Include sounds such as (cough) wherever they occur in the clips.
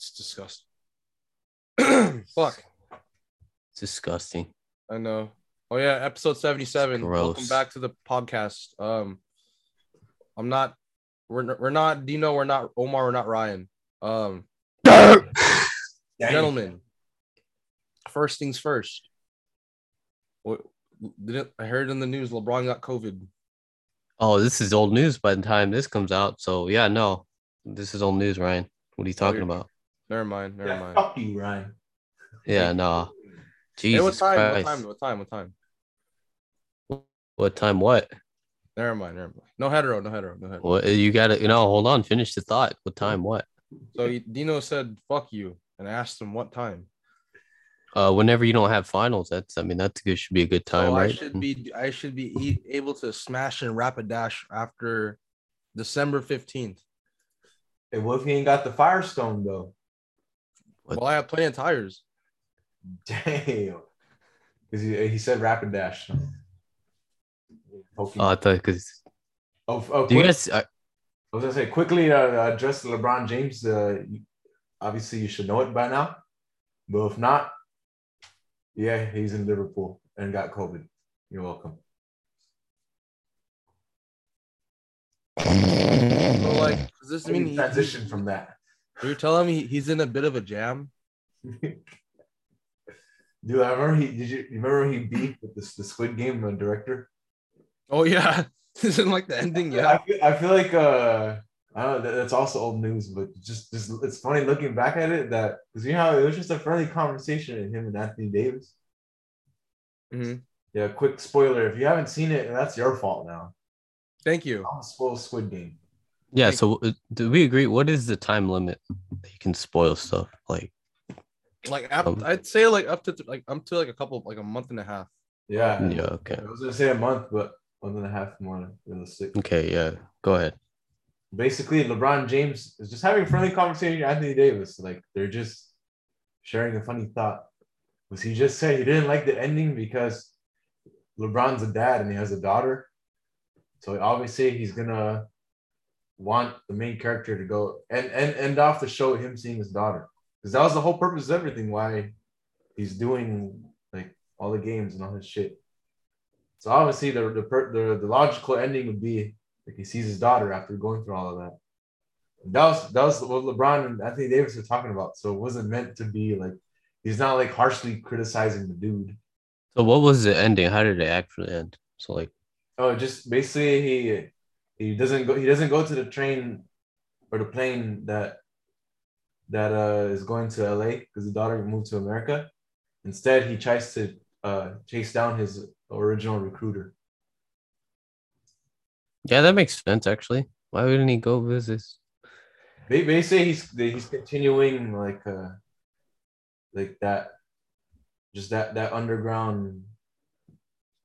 It's disgusting. (clears throat) Fuck. It's disgusting. I know. Oh yeah, episode seventy-seven. Welcome back to the podcast. Um, I'm not. We're we're not Dino. We're not Omar. We're not Ryan. Um, (laughs) gentlemen. First things first. What didn't I heard in the news? LeBron got COVID. Oh, this is old news by the time this comes out. So yeah, no, this is old news, Ryan. What are you talking you're- about? Never mind. Never Yeah, mind. fuck you, Ryan. Yeah, no. Hey, what Jesus time? What time? What time? What time? What time? What? Never mind. Never mind. No hetero. No hetero. No hetero. What? You gotta, you know, hold on. Finish the thought. What time? What? So Dino said, "Fuck you," and I asked him what time. Uh, whenever you don't have finals, that's, I mean, that's good. Should be a good time, so I right? should be I should be e- able to smash and rapid dash after December fifteenth. Hey, what if he ain't got the Firestone though? What? Well, I have plenty of tires. Damn. Because he, he said rapid dash. Pokemon. Oh, I thought because oh, oh, do you guys? Uh, I was gonna say quickly uh, address LeBron James. Uh, obviously, you should know it by now, but if not, yeah, he's in Liverpool and got COVID. You're welcome. (laughs) So like, does this mean mean, he, transition from that. You're telling me he's in a bit of a jam? (laughs) Dude, I remember he did you, remember he beat with this the Squid Game uh, director? Oh yeah, (laughs) isn't like the ending? I feel, I feel like uh I don't know that, that's also old news, but just just it's funny looking back at it that because you know how it was just a friendly conversation in him and Anthony Davis. Mhm. Yeah, quick spoiler: if you haven't seen it, that's your fault now. Thank you. I'm spoil Squid Game. Yeah. Like- So uh, do we agree? What is the time limit that you can spoil stuff? Like, Like ap- Um, I'd say like up to th- like up to like a couple like a month and a half. Yeah, yeah, okay, I was gonna say a month, but one and a half more realistic. okay, yeah. Go ahead. Basically, LeBron James is just having a friendly conversation with Anthony Davis. Like they're just sharing a funny thought. Was he just said he didn't like the ending because LeBron's a dad and he has a daughter. So obviously he's gonna want the main character to go and and end off the show him seeing his daughter. Because that was the whole purpose of everything, why he's doing like all the games and all his shit. So obviously the the the, the logical ending would be like he sees his daughter after going through all of that. That was that was what LeBron and Anthony Davis were talking about. So it wasn't meant to be like he's not like harshly criticizing the dude. So what was the ending? How did it actually end? So like, Oh, just basically he he doesn't go he doesn't go to the train or the plane that that uh is going to LA because the daughter moved to America. Instead, he tries to uh chase down his original recruiter. yeah, that makes sense actually. Why wouldn't he go visit? They they say he's he's continuing like uh like that just that that underground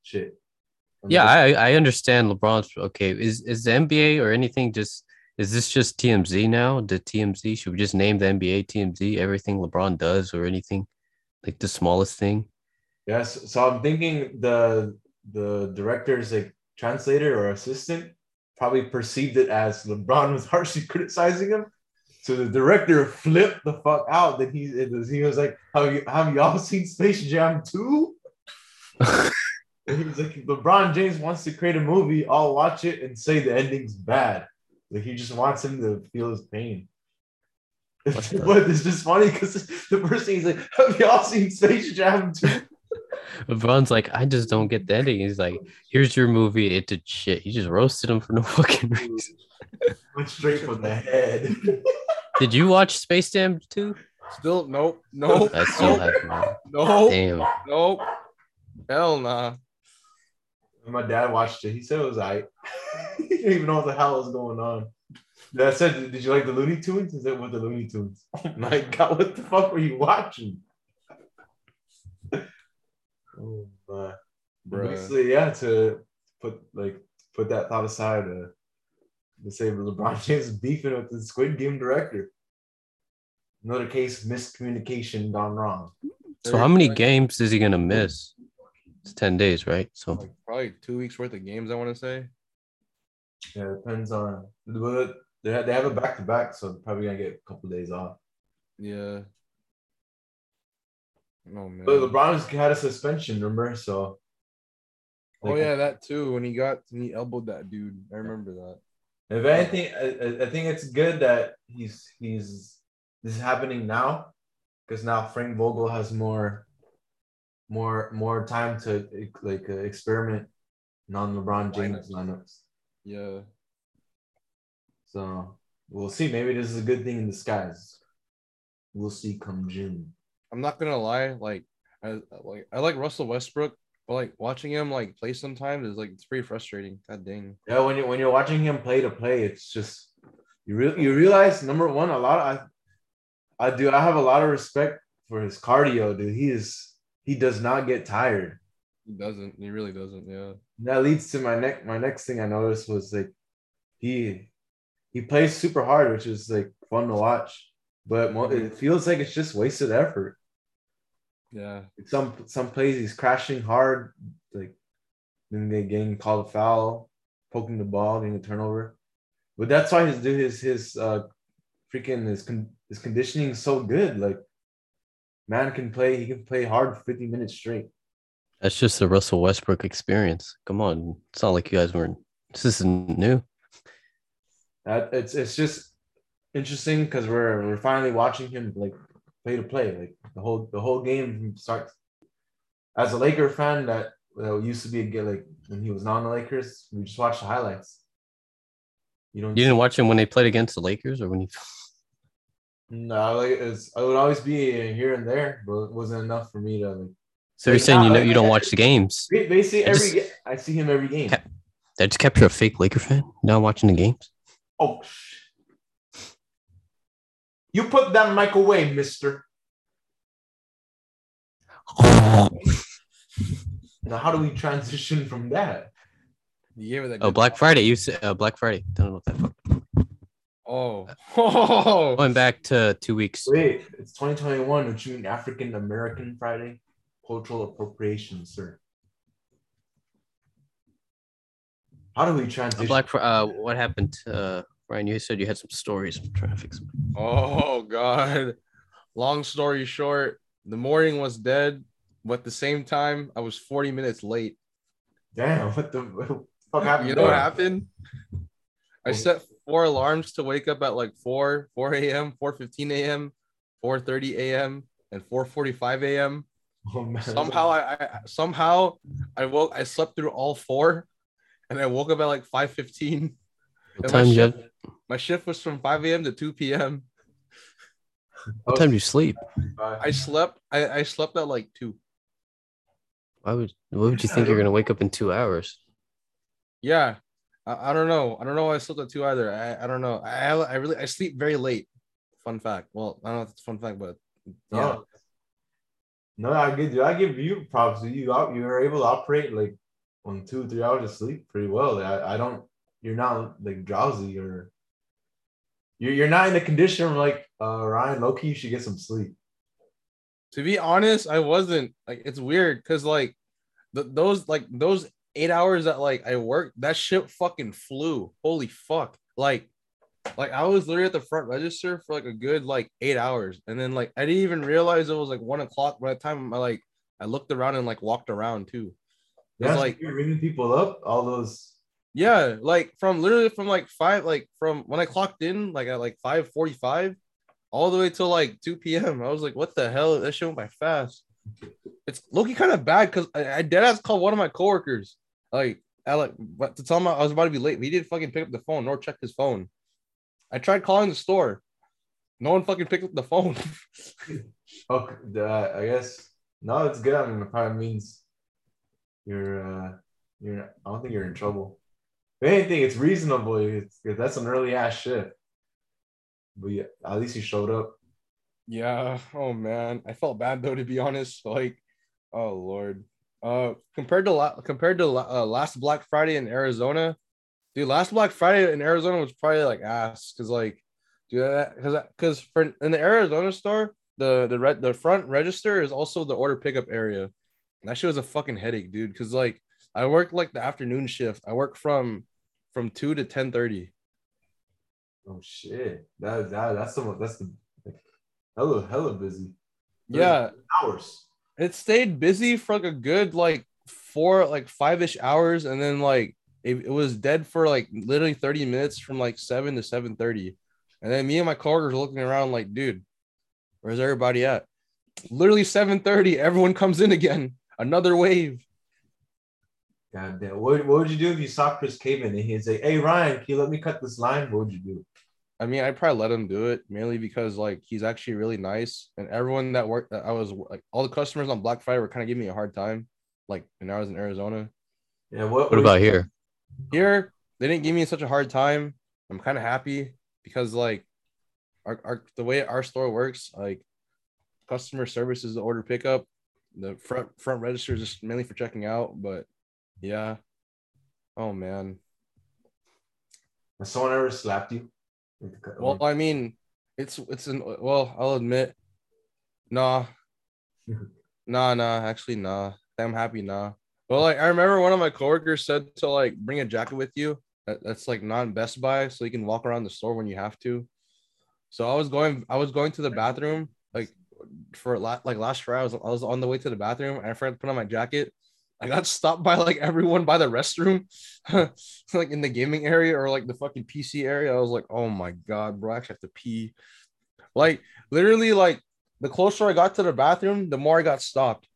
shit. Yeah, I I understand LeBron's okay. Is is the NBA or anything just is this just TMZ now? The TMZ should we just name the NBA TMZ? Everything LeBron does or anything, like the smallest thing. Yes, so I'm thinking the the director's like translator or assistant probably perceived it as LeBron was (laughs) harshly criticizing him. So the director flipped the fuck out that he he was like, "Have you have y'all seen Space Jam 2? (laughs) And he was like, LeBron James wants to create a movie. I'll watch it and say the ending's bad. Like he just wants him to feel his pain. What (laughs) the- but it's just funny because (laughs) the first thing he's like, "Have y'all seen Space Jam (laughs) LeBron's like, I just don't get the ending. He's like, here's your movie. It did shit. He just roasted him for no fucking reason. Went straight for the head. Did you watch Space Jam 2? Still nope, nope, I still nope, haven't. nope, Damn. nope. Hell nah. My dad watched it, he said it was I. (laughs) he didn't even know what the hell was going on. Dad said, "Did you like the Looney Tunes?" Is said, "What the Looney Tunes?" (laughs) Oh my god, what the fuck were you watching? (laughs) oh my. Bruh. Basically, yeah, to put like put that thought aside, uh, to say LeBron James beefing with the Squid Game director. Another case of miscommunication gone wrong. So how many games is he gonna miss? It's 10 days, right? So Like probably two weeks worth of games. I want to say. Yeah, it depends on but they have, they have a back to back, so probably gonna get a couple days off. Yeah. Oh man. But LeBron's had a suspension, remember? So oh yeah, that too. When he got when he elbowed that dude, I remember that. If anything, I, I- I think it's good that he's he's this is happening now, because now Frank Vogel has more, more more time to like uh, experiment non LeBron James lineups. Yeah. So we'll see. Maybe this is a good thing in disguise. We'll see come June. I'm not gonna lie, like I like I like Russell Westbrook, but like watching him like play sometimes is like it's pretty frustrating. God dang. Yeah, when you when you're watching him play to play, it's just you re- you realize number one, a lot of I, I do I have a lot of respect for his cardio, dude. He is he does not get tired. He doesn't. He really doesn't. Yeah. that leads to my next my next thing I noticed was like he he plays super hard, which is like fun to watch, but mo- it feels like it's just wasted effort. Yeah. Some some plays he's crashing hard, like then they getting called a foul, poking the ball, getting a turnover. But that's why his his his uh freaking his con- his conditioning is so good. Like man can play, he can play hard 50 minutes straight. That's just the Russell Westbrook experience. Come on, it's not like you guys weren't. This isn't new. That it's it's just interesting because we're we're finally watching him like play to play, like the whole the whole game starts. As a Laker fan, that that used to be a like when he was not on the Lakers, we just watched the highlights. You don't. You didn't watch him when they played against the Lakers, or when he. No, like it's I would always be here and there, but it wasn't enough for me to like. So you're Like, saying you know you don't watch the games? ba- Basically, I every just- ga- I see him every game. Ca- That just kept you a fake Laker fan. Now watching the games. Oh, sh- you put that mic away, Mister. (laughs) Now, how do we transition from that? You gave it that. Oh, Black Friday. You said uh, Black Friday. Don't know what that. Fuck. Oh. (laughs) Oh. Going back to two weeks. Wait, it's 2021, which you mean African American Friday? Cultural appropriation, sir. How do we transition? Black. Fri- Uh, what happened? Uh, Ryan, you said you had some stories. I'm trying to fix them. Oh God. Long story short, the morning was dead, but at the same time, I was 40 minutes late. Damn, what the, what (laughs) the fuck happened? You know what happened? I set four alarms to wake up at like 4, 4 a.m., 4:15 a.m., 4:30 a.m., and 4:45 a.m. Oh. Somehow I, I somehow I woke I slept through all four and I woke up at like 5:15. (laughs) What And my time you shift, have? my shift was from 5 a.m. to 2 p.m. What time do you sleep? I slept I, I slept at like two. Why would? What would you think you're gonna wake up in two hours? Yeah. I, I don't know. I don't know why I slept at two either. I, I don't know. I I really I sleep very late. Fun fact. Well, I don't know if it's a fun fact, but yeah. No, no, I give you. I give you props. You out. You were able to operate like on two, three hours of sleep pretty well. I, I don't. You're not like drowsy or. You're you're not in a condition where, like uh Ryan Loki. You should get some sleep. To be honest, I wasn't like it's weird because like th- those like those eight hours that like I worked, that shit fucking flew. Holy fuck. Like like I was literally at the front register for like a good like eight hours. And then like I didn't even realize it was like one o'clock by the time I like I looked around and like walked around too. It's Yeah, like you're ringing people up. All those. Yeah, like from literally from like five, like from when I clocked in, like at like five forty-five, all the way till like two p.m. I was like, "What the hell?" That shit went by fast. It's looking kind of bad because I, I dead ass called one of my coworkers, like, Alec, but to tell him I was about to be late. He didn't fucking pick up the phone nor check his phone. I tried calling the store, no one fucking picked up the phone. (laughs) Okay, uh, I guess no, it's good. I mean, it probably means you're uh you're. I don't think you're in trouble. If anything, it's reasonable. It's that's an early ass shift. But yeah, at least you showed up. Yeah. Oh man, I felt bad though to be honest. Like, oh lord. Uh, compared to la- compared to uh, last Black Friday in Arizona, dude, last Black Friday in Arizona was probably like ass because like, dude, because because for in the Arizona store, the the red the front register is also the order pickup area. And that shit was a fucking headache, dude. Because like I work like the afternoon shift. I work from from two to ten thirty. Oh shit! That that that's the that's the hella hella busy. Yeah, Hours. It stayed busy for like a good like four like five ish hours, and then like it, it was dead for like literally thirty minutes from like seven to seven thirty, and then me and my coworkers looking around like, dude, where's everybody at? Literally seven thirty, everyone comes in again. Another wave. God damn. What, what would you do if you saw Chris Kamen and he'd say, Hey Ryan, can you let me cut this line? What would you do? I mean, I'd probably let him do it mainly because like he's actually really nice, and everyone that worked, I was like all the customers on Black Friday were kind of giving me a hard time. Like when I was in Arizona, Yeah, what, What about here? here they didn't give me such a hard time. I'm kind of happy because like our, our the way our store works, like customer service is the order pickup, the front front register is just mainly for checking out. But yeah, oh man. Has someone ever slapped you? Well, I mean, it's it's an well, I'll admit, nah, (laughs) nah, nah. Actually, nah. I'm happy, nah. Well, like I remember one of my coworkers said to like bring a jacket with you. That, that's like non Best Buy, so you can walk around the store when you have to. So I was going, I was going to the bathroom like for like last Friday. I was I was on the way to the bathroom and I forgot to put on my jacket. I got stopped by like everyone by the restroom, (laughs) like in the gaming area or like the fucking PC area. I was like, oh my god, bro, I actually have to pee. Like literally, like the closer I got to the bathroom, the more I got stopped.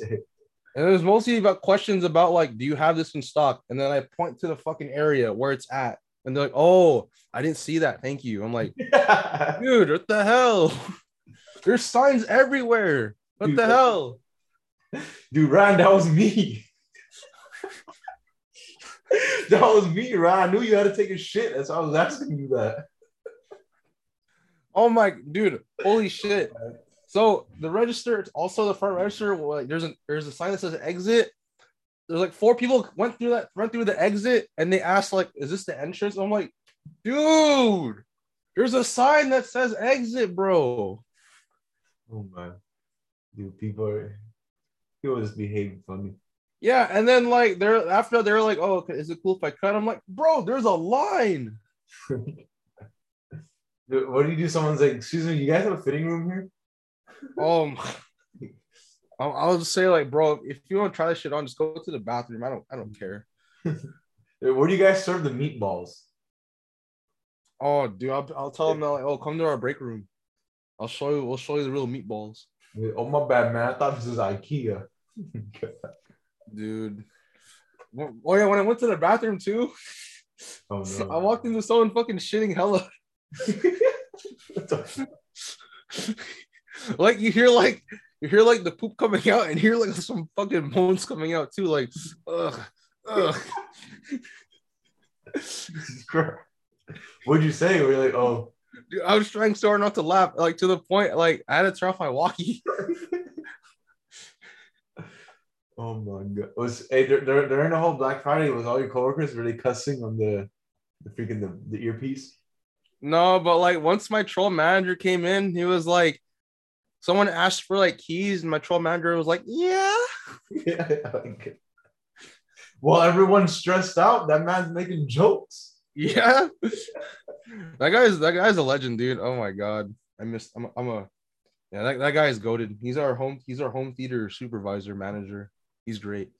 And it was mostly about questions about like, do you have this in stock? And then I point to the fucking area where it's at. And they're like, oh, I didn't see that. Thank you. I'm like, (laughs) dude, what the hell? (laughs) There's signs everywhere. What Dude, the hell? Dude, Ryan, that was me. that was me, Ryan. I knew you had to take a shit. That's why I was asking you that. Oh my dude, holy shit. So the register, also the front register. Like there's a there's a sign that says exit. There's like four people went through that went through the exit and they asked like, is this the entrance? I'm like, dude, there's a sign that says exit, bro. Oh man. Dude, people are people just behaving funny. Yeah, and then like they're after they're like, oh, is it cool if I cut? I'm like, bro, there's a line. (laughs) Dude, what do you do? Someone's like, excuse me, you guys have a fitting room here? Um, (laughs) I'll, I'll just say like, bro, if you want to try this shit on, just go to the bathroom. I don't, I don't care. (laughs) Where do you guys serve the meatballs? Oh, dude, I'll, I'll tell them like, oh, come to our break room. I'll show you. We'll show you the real meatballs, Oh my bad, man. I thought this was IKEA. Dude. Oh yeah, when I went to the bathroom too, (laughs) oh I walked into someone fucking shitting hella. (laughs) Like you hear like you hear like the poop coming out and hear like some fucking moans coming out too. Like, ugh, ugh. What'd you say? We're like, oh, Dude, I was trying so hard not to laugh, like to the point like I had to turn off my walkie. (laughs) oh my god. Was hey dur- dur- during the whole Black Friday was all your coworkers they cussing on the the freaking the, the earpiece? No, but like once my troll manager came in, he was like, someone asked for like keys, and my troll manager was like, yeah. (laughs) yeah. like- well, everyone's stressed out. That man's making jokes. Yeah. that guy's that guy's a legend, dude. Oh my god. I missed I'm, I'm a yeah, that, that guy is goaded. He's our home, he's our home theater supervisor manager. He's great.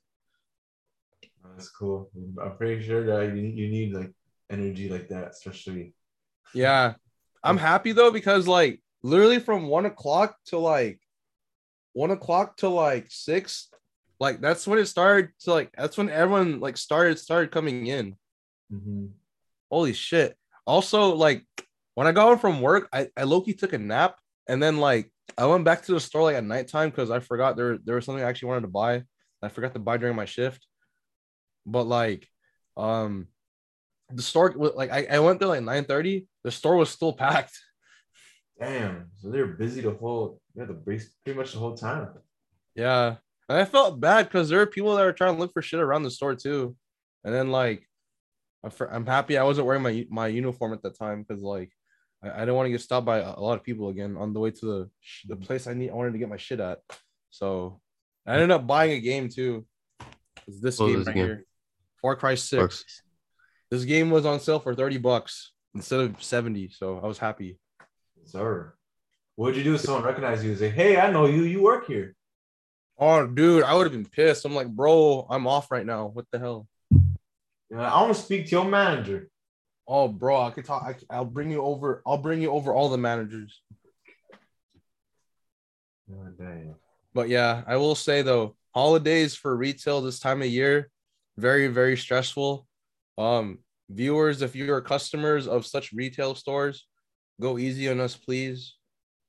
That's cool. I'm pretty sure that you need, you need like energy like that, especially. Yeah. I'm happy though, because like literally from one o'clock to like one o'clock to like six, like that's when it started to like that's when everyone like started started coming in. Mhm. Holy shit. Also, like when I got home from work, I, I low-key took a nap and then like I went back to the store like at nighttime because I forgot there, there was something I actually wanted to buy. I forgot to buy during my shift. But like um the store like I, I went there like 9 30. The store was still packed. (laughs) Damn. So they're busy the whole yeah the pretty much the whole time. Yeah. And I felt bad because there were people that were trying to look for shit around the store too. And then like I'm, happy I wasn't wearing my my uniform at that time because like I, I didn't want to get stopped by a, a lot of people again on the way to the the place I need I wanted to get my shit at. So I ended up buying a game too. It's this What game was the right game? here. Far Cry 6. Or- This game was on sale for 30 bucks instead of 70. So I was happy. Sir. What would you do if someone recognized you and say, "Hey, I know you. You work here." Oh, dude, I would have been pissed. I'm like, bro, I'm off right now. What the hell? You know, I want to speak to your manager. Oh, bro, I could talk. I, I'll bring you over. I'll bring you over all the managers. Oh, damn. But yeah, I will say though, holidays for retail this time of year, very very stressful. Um, viewers, if you are customers of such retail stores, go easy on us, please.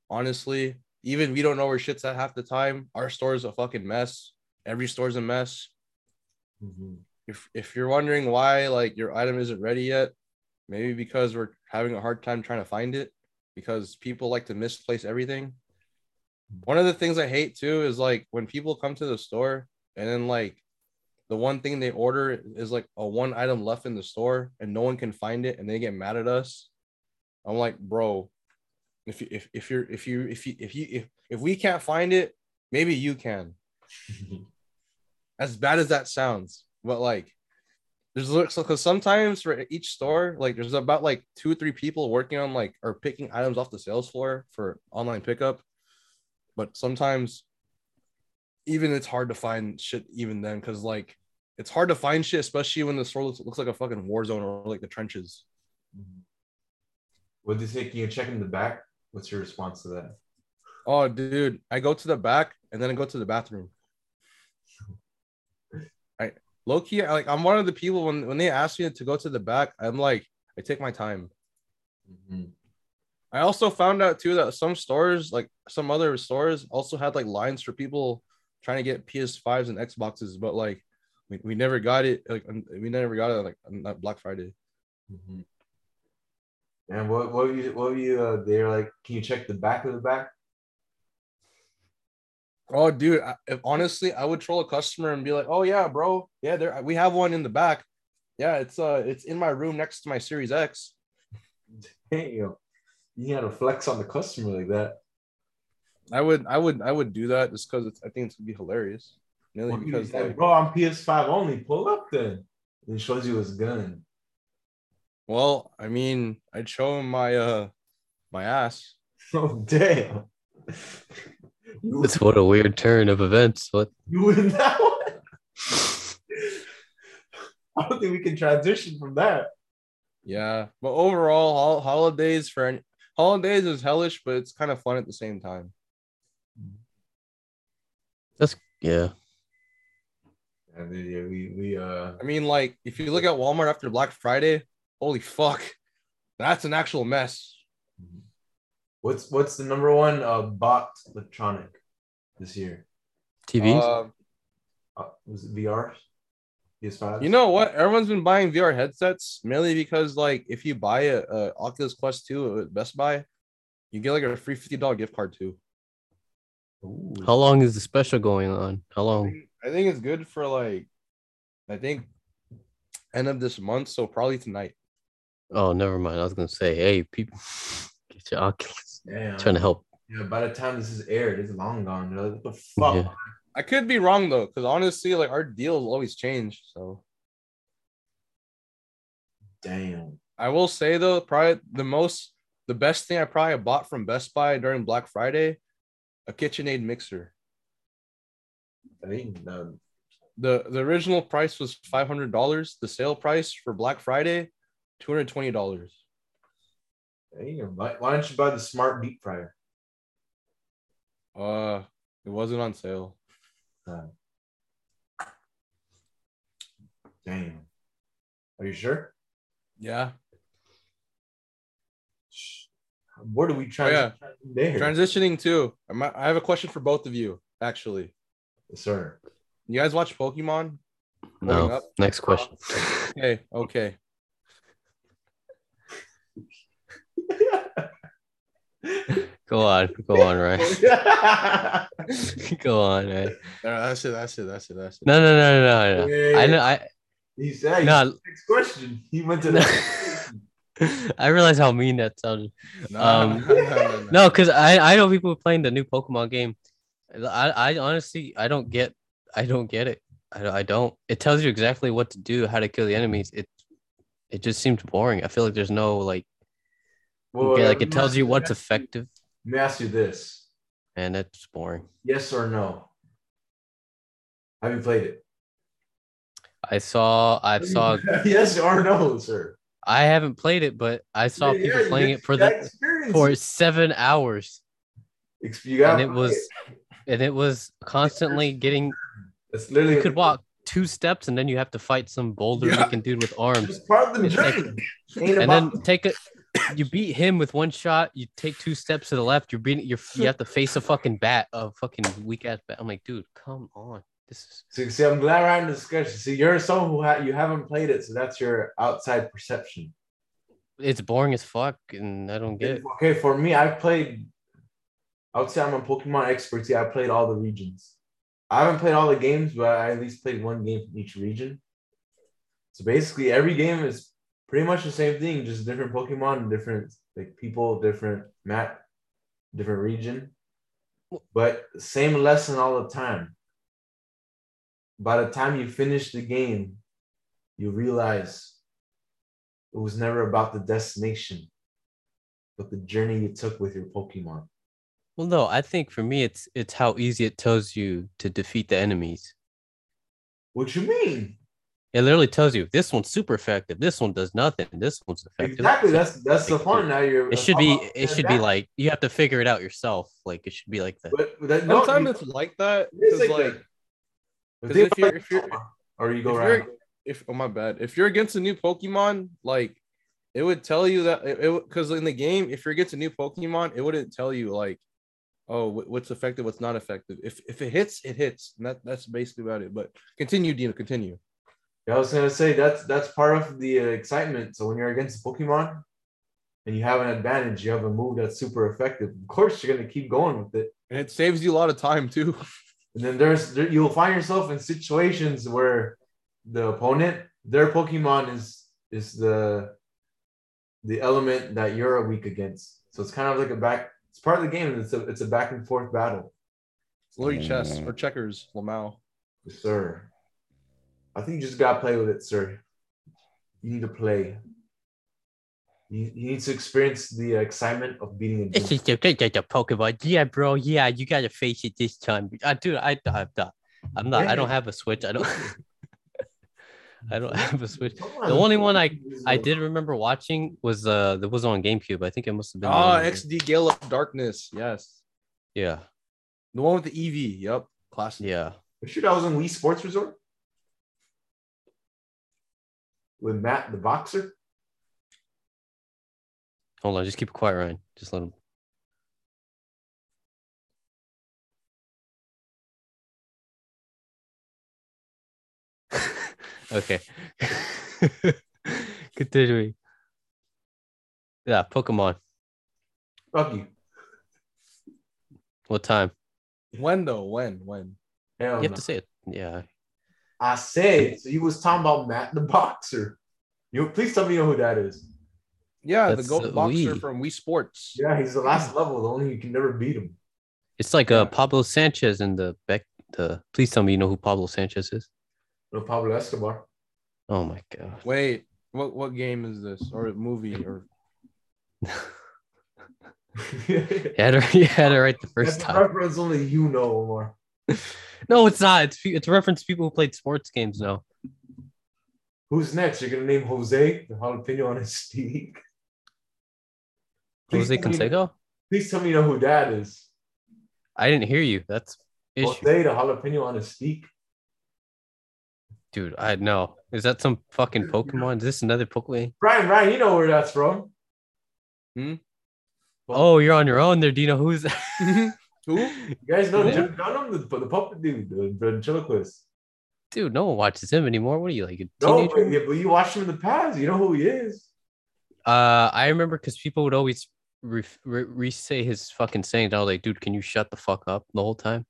Honestly, even we don't know where shit's at half the time. Our store's a fucking mess. Every store's a mess. Mhm. If if you're wondering why like your item isn't ready yet, maybe because we're having a hard time trying to find it because people like to misplace everything. One of the things I hate too is like when people come to the store and then like the one thing they order is like a one item left in the store and no one can find it and they get mad at us. I'm like, bro, if you if, if you're if you if you if you if, if we can't find it, maybe you can. (laughs) As bad as that sounds, but like there's looks because sometimes for each store, like there's about like two or three people working on like or picking items off the sales floor for online pickup. But sometimes even it's hard to find shit even then because like it's hard to find shit, especially when the store looks, looks like a fucking war zone or like the trenches. What did they say? Can you check in the back? What's your response to that? Oh, dude, I go to the back and then I go to the bathroom. (laughs) I low key, I, like I'm one of the people when when they ask me to go to the back, I'm like, I take my time. Mhm. I also found out too that some stores, like some other stores, also had like lines for people trying to get PS5s and Xboxes, but like we, we never got it. Like we never got it like on that Black Friday. Mhm. And what what were you what were you uh, they're like? Can you check the back of the back? Oh, dude, I, if honestly, I would troll a customer and be like, "Oh yeah, bro, yeah, there we have one in the back. Yeah, it's uh, it's in my room next to my Series X." (laughs) Damn, you had to flex on the customer like that. I would, I would, I would do that just because I think it's gonna be hilarious. Mainly What because like, bro, I'm PS5 only. Pull up then. And it shows you his gun. well, I mean, I'd show him my uh, my ass. (laughs) Oh damn. You, That's what a weird turn of events. What? you win that one. I don't think we can transition from that. Yeah, but overall, hol- holidays for any, holidays is hellish, but it's kind of fun at the same time. That's yeah. And then, yeah, we we uh I mean, like if you look at Walmart after Black Friday, holy fuck, that's an actual mess. what's what's the number one uh bought electronic this year? TVs. Uh, Uh, was it VR? PS5? you know what? Everyone's been buying VR headsets mainly because, like, if you buy a, a Oculus Quest 2 at Best Buy, you get like a free $50 gift card too. Ooh. How long is the special going on? How long? I think it's good for like, I think end of this month, so probably tonight. Oh, never mind. I was gonna say, hey, people, (laughs) get your Oculus. Damn. Trying to help. Yeah, by the time this is aired, it's long gone. They're like, what the fuck? Yeah. I could be wrong though, because honestly, like our deals always change. So Damn. I will say though, probably the most, the best thing I probably bought from Best Buy during Black Friday, a KitchenAid mixer. I think the the The original price was five hundred dollars. The sale price for Black Friday, two hundred twenty dollars. Why, why don't you buy the smart deep fryer? Uh, it wasn't on sale. Damn. Are you sure? Yeah. Where do we try? Oh, yeah. There. Transitioning to, I have a question for both of you. Actually, Yes, sir. you guys watch Pokemon? No. up? Next question. Okay. Okay. (laughs) Go on. Go on, Ryan. (laughs) (laughs) go on, man. There, that's it. That's it. That's it. That's it. No, no, no, no, no. Yeah, I know. I He said, No. next question. He went to the. (laughs) I realize how mean that sounded. No, Um, no, no, no, no. No, because I I know people playing the new Pokemon game. I I honestly I don't get I don't get it. I, I don't. It tells you exactly what to do, how to kill the enemies. It it just seems boring. I feel like there's no like Well, okay, like it tells you what's effective. Let me ask you this: And it's boring. Yes or no? Have you played it? I saw I (laughs) saw yes or no, sir. I haven't played it, but I saw Yeah, people yeah, playing it for the experience. for seven hours. And it was and it was constantly getting It's literally you could walk two steps and then you have to fight some boulder Yeah. looking dude with arms It's part of the It's journey. And about then take a you beat him with one shot you take two steps to the left you're beating you're you have to face a fucking bat a fucking weak ass bat i'm like dude come on this is See, see, I'm glad we're having discussion. See, you're someone who ha- you haven't played it, so that's your outside perception. it's boring as fuck and i don't get it Okay, for me, I've played. I would say I'm a Pokemon expert. See, I played all the regions. I haven't played all the games, but I at least played one game from each region. So basically, every game is pretty much the same thing, just different Pokemon, different like people, different map, different region, but same lesson all the time. By the time you finish the game, you realize it was never about the destination, but the journey you took with your Pokemon. well no i think for me it's it's how easy it tells you to defeat the enemies What you mean? It literally tells you this one's super effective. This one does nothing. This one's effective. Exactly. That's that's the Like, fun. Now you're. it should be it should be like you have to figure it out yourself. Like it should be like that. But, but that, no, Sometimes you- it's like that it is like like that. if you're- if you're- or you go if around. if oh my bad. If you're against a new pokemon like it would tell you that it because in the game if you're against a new pokemon it wouldn't tell you like oh what's effective what's not effective. If if it hits it hits. And that that's basically about it. But continue dino continue Yeah, I was gonna say that's that's part of the uh, excitement. So when you're against Pokemon and you have an advantage, you have a move that's super effective. Of course, you're gonna keep going with it. and it saves you a lot of time too (laughs) And then there's there, you'll find yourself in situations where the opponent, their Pokemon is is the the element that you're weak against. So it's kind of like a back. It's part of the game. It's a it's a back and forth battle. Lori chess or checkers lamau Yes, sir. I think you just gotta play with it, sir. You need to play. You, you need to experience the excitement of beating a This gym. is the, this the Pokemon. Yeah, bro. Yeah, you gotta face it this time. I do. I, I'm not. I'm not. I don't have a Switch. I don't. (laughs) I don't have a Switch. The only one I I did remember watching was uh that was on GameCube. I think it must have been. the ah xd gale of darkness yes Yeah. the one with the ev yep classic Yeah. You sure that was on Wii Sports Resort? With Matt the boxer? Hold on. Just keep it quiet, Ryan. Just let him. (laughs) okay. (laughs) Continuing. Yeah, Pokemon. Fuck you. What time? when though when when Hell You have no. to say it. Yeah. I said so you was talking about Matt the boxer. You please tell me you know who that is. yeah That's, the gold boxer Wii. from wii sports Yeah, he's the last level, the only you can never beat him. It's like uh Pablo Sanchez in the Beck. The please tell me you know who Pablo Sanchez is. No Pablo Escobar. Oh my god. Wait, what what game is this or movie or (laughs) (laughs) You had it, you had it right the first That's a time. reference only you know, Omar. (laughs) No, it's not. It's it's a reference to people who played sports games now. Who's next? You're gonna name Jose the jalapeno on his steak. Please Jose Canseco? Please tell me you know who that is. I didn't hear you. That's issue. Jose the jalapeno on his steak. Dude, I know. Is that some fucking Pokemon? Is this another Pokemon? Brian, Brian, you know where that's from. Hmm. Oh, you're on your own there, Dino. Who's (laughs) who? You guys know. Jeff Dunham, the, the puppet dude, the ventriloquist. dude? No one watches him anymore. What are you like a No, but, yeah, but you watched him in the past. You know who he is. Uh, I remember because people would always re- re- re-say his fucking saying. I was like, dude, can you shut the fuck up the whole time?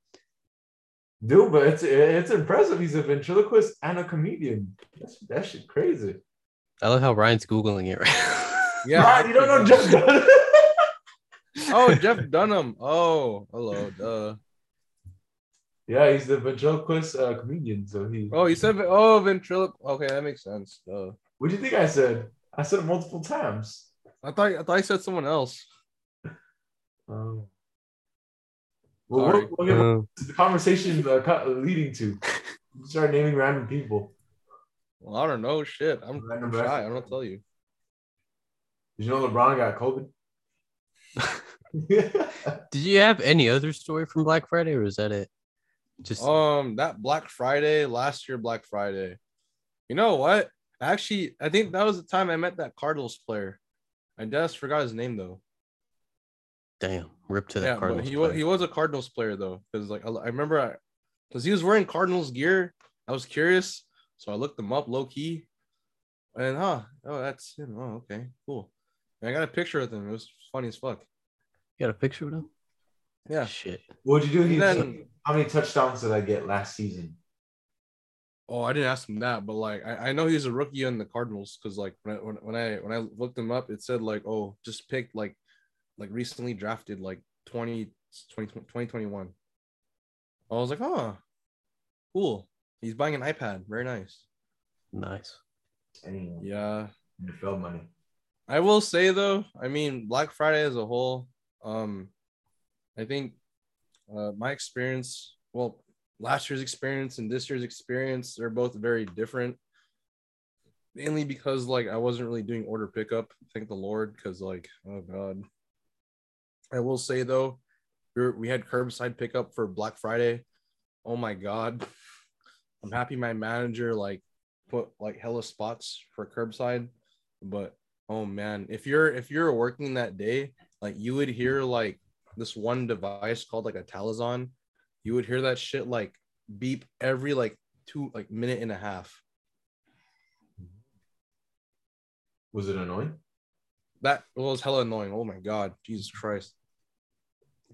Dude, but it's it's impressive. He's a ventriloquist and a comedian. That's that shit crazy. I love how Ryan's googling it. Right? (laughs) Yeah, Brian, you don't know Jeff Dunham. Oh, Jeff Dunham. Oh, hello. Duh. yeah, he's the ventriloquist uh, comedian. So he. Oh, you said oh ventriloq. Okay, that makes sense. Duh. What do you think I said? I said it multiple times. I thought I thought I said someone else. Oh. Well, Sorry. what, what, Uh, the conversation uh, leading to? Start naming random people. Well, I don't know. Shit, I'm, I'm Random shy. I'm gonna tell you. Did you know LeBron got COVID? (laughs) did you have any other story from Black Friday, or is that it? Just Um, that Black Friday last year, Black Friday. You know what? Actually, I think that was the time I met that Cardinals player. I just forgot his name though. damn, rip to that yeah, Cardinals. he was he was a Cardinals player though, because like I, I remember, I because he was wearing Cardinals gear. I was curious, so I looked him up low key, and huh, oh that's him. Oh okay, cool. And I got a picture with him. It was funny as fuck. You got a picture with him? Yeah. Shit. What'd you do? He, then- how many touchdowns did I get last season? Oh, I didn't ask him that, but like I, I know he's a rookie in the Cardinals because like when I, when, when I when I looked him up, it said like oh just picked like like recently drafted like 20, 20 2021. I was like, oh, cool. He's buying an iPad. Very nice. Nice. Anyone? Yeah. NFL money. I will say though, I mean Black Friday as a whole, um, I think uh, my experience, well, last year's experience and this year's experience, they're both very different. Mainly because like I wasn't really doing order pickup, thank the Lord, because like oh god. I will say though, we, were, we had curbside pickup for Black Friday. Oh my god, I'm happy my manager like put like hella spots for curbside, but oh man if you're if you're working that day like you would hear like this one device called like a Talazon. you would hear that shit like beep every like two like minute and a half Was it annoying? that was hella annoying oh my god jesus christ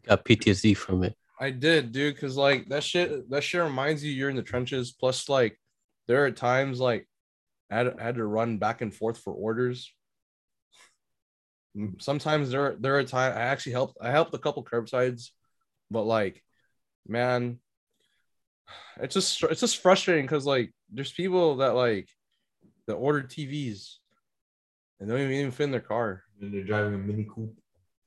Got PTSD from it. i did dude because like that shit that shit reminds you you're in the trenches plus like there are times like I had, I had to run back and forth for orders sometimes there there are times I actually helped I helped a couple curbsides, but like, man, it's just it's just frustrating because like there's people that like that order TVs and they don't even, even fit in their car. And they're driving a Mini Coupe.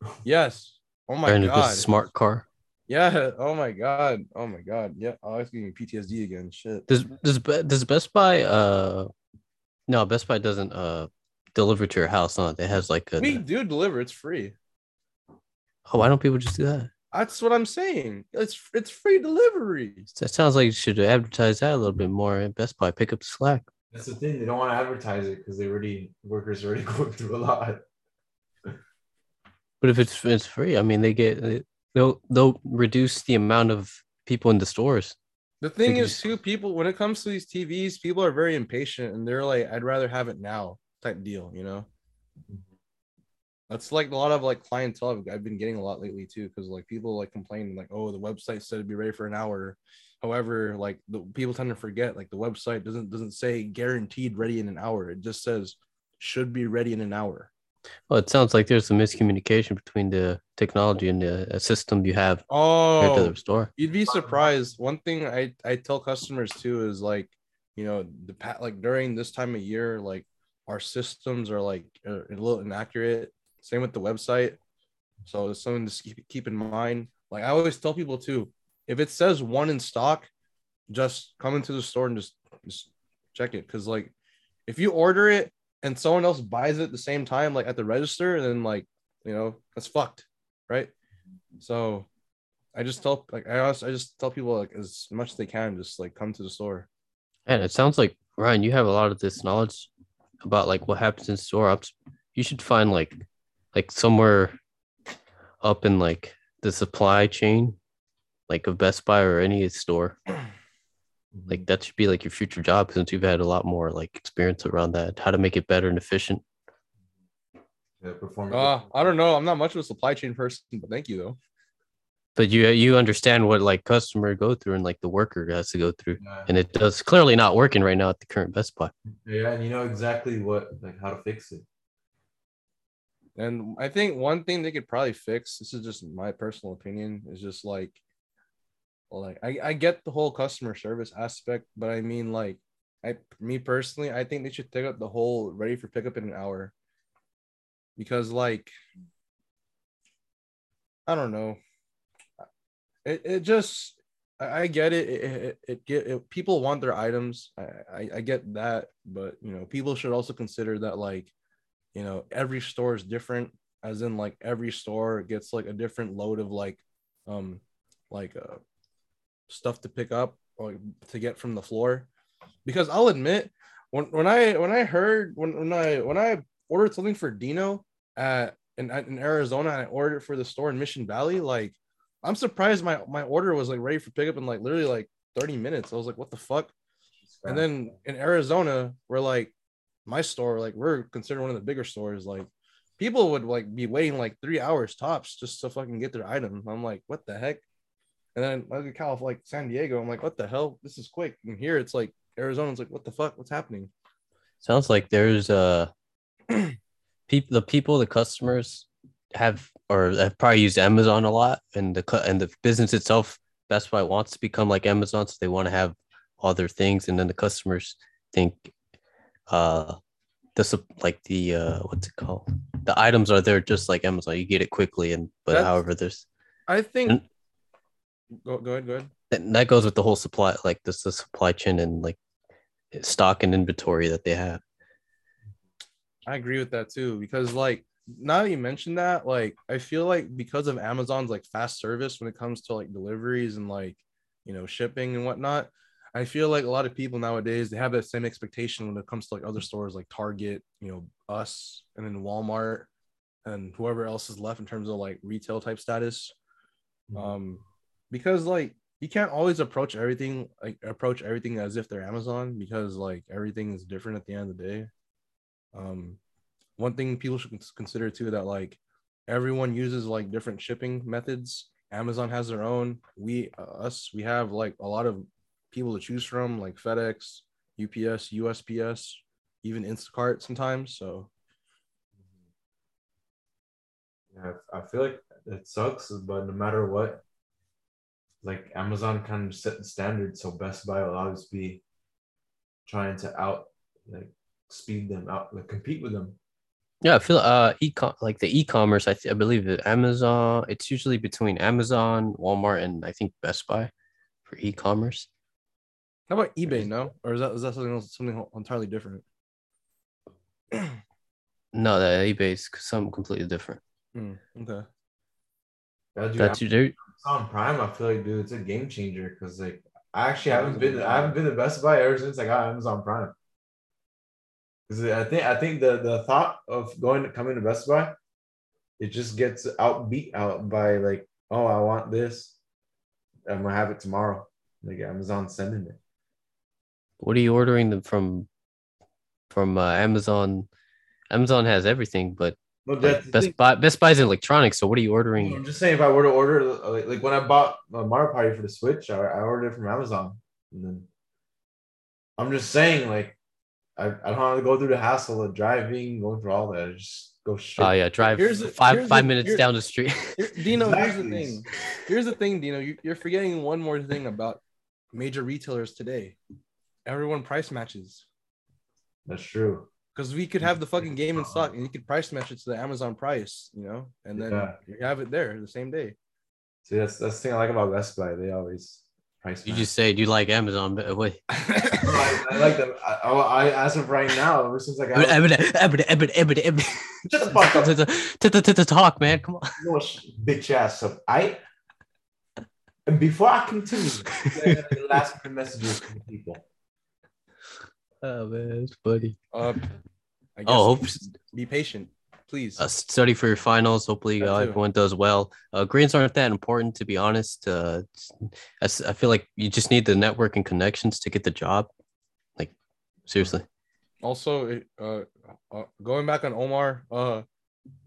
(laughs) Yes. Oh my Trying to god. this smart car. Yeah. Oh my god. Oh my god. Yeah. Oh, it's giving me PTSD again. Shit. Does does Be- does Best Buy uh no Best Buy doesn't uh deliver to your house, huh? It has like a We do deliver. It's free. oh why don't people just do that? That's what I'm saying. It's it's free delivery. That sounds like you should advertise that a little bit more at Best Buy. Pick up the slack. That's the thing. They don't want to advertise it because they already workers already (laughs) going through a lot. But if it's it's free, I mean they get they- they'll they'll reduce the amount of people in the stores. The thing is, just- too, people when it comes to these TVs, people are very impatient and they're like, "I'd rather have it now," type deal. You know, that's like a lot of like clientele I've, I've been getting a lot lately too, because like people like complaining like, "Oh, the website said it'd be ready for an hour." However, like the people tend to forget like the website doesn't doesn't say guaranteed ready in an hour. It just says should be ready in an hour. Well, it sounds like there's some miscommunication between the technology and the uh, system you have compared to Oh, the store. You'd be surprised. One thing I I tell customers too is like, you know, the pat like during this time of year, like our systems are like a little inaccurate. Same with the website. So it's something to keep keep in mind. Like I always tell people too, if it says one in stock, just come into the store and just just check it. Cause like if you order it and someone else buys it at the same time, like at the register, then like you know that's fucked, right? So I just tell like I also, I just tell people like as much as they can, just like come to the store. And it sounds like Ryan, you have a lot of this knowledge about like what happens in store ups. You should find like like somewhere up in like the supply chain, like of Best Buy or any store. (clears throat) Like that should be like your future job since you've had a lot more like experience around that. How to make it better and efficient. Yeah, performance. Uh, I don't know. I'm not much of a supply chain person, but thank you though. But you you understand what like customer go through and like the worker has to go through. yeah. And it does clearly not working right now at the current Best Buy. yeah, and you know exactly what like how to fix it. And I think one thing they could probably fix. This is just my personal opinion. Is just like, like I, I get the whole customer service aspect, but I mean like, I me personally, I think they should take up the whole ready for pickup in an hour. Because like, I don't know. It it just I, get it. It, it, get it, people want their items. I, I I get that, but you know, people should also consider that like, you know, every store is different. As in, like every store gets like a different load of like, um, like uh, stuff to pick up or to get from the floor. Because I'll admit, when when I when I heard when when I when I ordered something for Dino at in, in Arizona I ordered it for the store in Mission Valley, like I'm surprised my my order was like ready for pickup in like literally like 30 minutes. I was like, what the fuck? And then in Arizona, we're like my store, like we're considered one of the bigger stores. Like people would like be waiting like three hours tops just to fucking get their item. I'm like, what the heck? And then like in California, like San Diego, I'm like, what the hell? This is quick. And here it's like Arizona's like, what the fuck? What's happening? Sounds like there's uh (clears throat) people the people, the customers have or I've probably used Amazon a lot and the and the business itself, Best Buy wants to become like Amazon, so they want to have all their things, and then the customers think uh the like the uh what's it called? The items are there just like Amazon. You get it quickly and but That's- however there's I think. And- Go, go ahead. Go ahead. and that goes with the whole supply like this the supply chain and like stock and inventory that they have. I agree with that too because like now that you mentioned that, like I feel like because of Amazon's like fast service when it comes to like deliveries and like you know shipping and whatnot, I feel like a lot of people nowadays they have that same expectation when it comes to like other stores like Target, you know, us, and then Walmart, and whoever else is left in terms of like retail type status. Mhm. Um, because like you can't always approach everything like approach everything as if they're Amazon because like everything is different at the end of the day. Um, one thing people should consider too that like everyone uses like different shipping methods. Amazon has their own. We uh, us we have like a lot of people to choose from, like FedEx, UPS, USPS, even Instacart sometimes. So Yeah, I feel like it sucks, but no matter what, like Amazon kind of set the standard, so Best Buy will always be trying to out like speed them out, like compete with them. Yeah, I feel uh e like the e-commerce. I, th- I believe that Amazon. It's usually between Amazon, Walmart, and I think Best Buy for e-commerce. how about eBay? No, or is that is that something else, something entirely different? No, that eBay is something completely different. Hmm, okay. Yeah, dude, That's there. Amazon Prime, I feel like, dude, it's a game changer because like I actually haven't been I haven't been to Best Buy ever since I got Amazon Prime. Because I think I think the the thought of going to coming to Best Buy, it just gets outbeat out by like, oh, I want this, I'm gonna have it tomorrow. Like Amazon sending it. What are you ordering them from? From uh, Amazon. Amazon has everything, but No, like, Best thing. Buy Best Buy's electronics. So what are you ordering? I'm just saying, if I were to order, like, like when I bought a Mario Party for the Switch, I, I ordered it from Amazon. And then I'm just saying, like, I, I don't want to go through the hassle of driving, going through all that. I just go straight. Oh yeah, drive Here's the- five here's five the- minutes down the street. (laughs) Here- Dino, here's the thing. Here's the thing, Dino. You, you're forgetting one more thing about major retailers today. Everyone price matches That's true. because we could have the fucking game in stock and you could price match it to the Amazon price, you know, and then Yeah. you have it there the same day. See, that's that's the thing I like about Best Buy. They always price. you match. just say do you like Amazon, but wait. I, (laughs) I like them. I, I, I as of right now, ever since I got Shut the fuck up. (laughs) To the talk, man. Come on. you know, bitch ass up. I and before I continue, the last messages from people. Oh man, it's funny. uh, I guess Oh, hope be patient, please. uh, study for your finals. Hopefully, uh, everyone does well. Uh, grades aren't that important, to be honest. Uh, it's- I, s- I feel like you just need the network and connections to get the job. Like, seriously. also, uh, uh, going back on Omar, uh,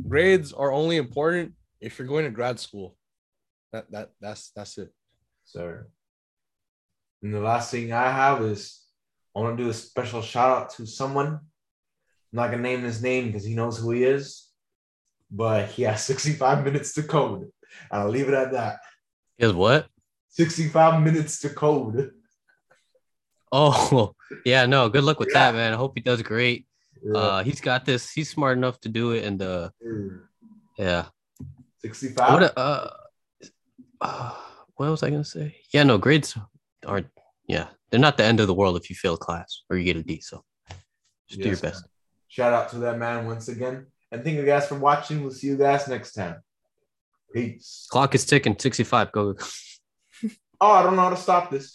grades are only important if you're going to grad school. That that that's that's it. So, and the last thing I have is I want to do a special shout out to someone. I'm not gonna name his name because he knows who he is, but he has (laughs) 65 minutes to code. And I'll leave it at that. Guess what? 65 minutes to code. Oh, (laughs) yeah. No, good luck with Yeah. that, man. I hope he does great. Uh, he's got this. He's smart enough to do it, and uh, yeah. 65. What, uh, uh, what was I gonna say? Yeah, no grades aren't. Yeah, they're not the end of the world if you fail class or you get a D. So just do your best. man. Shout out to that man once again. And thank you guys for watching. We'll see you guys next time. Peace. Clock is ticking. Sixty-five. Go. Oh, I don't know how to stop this.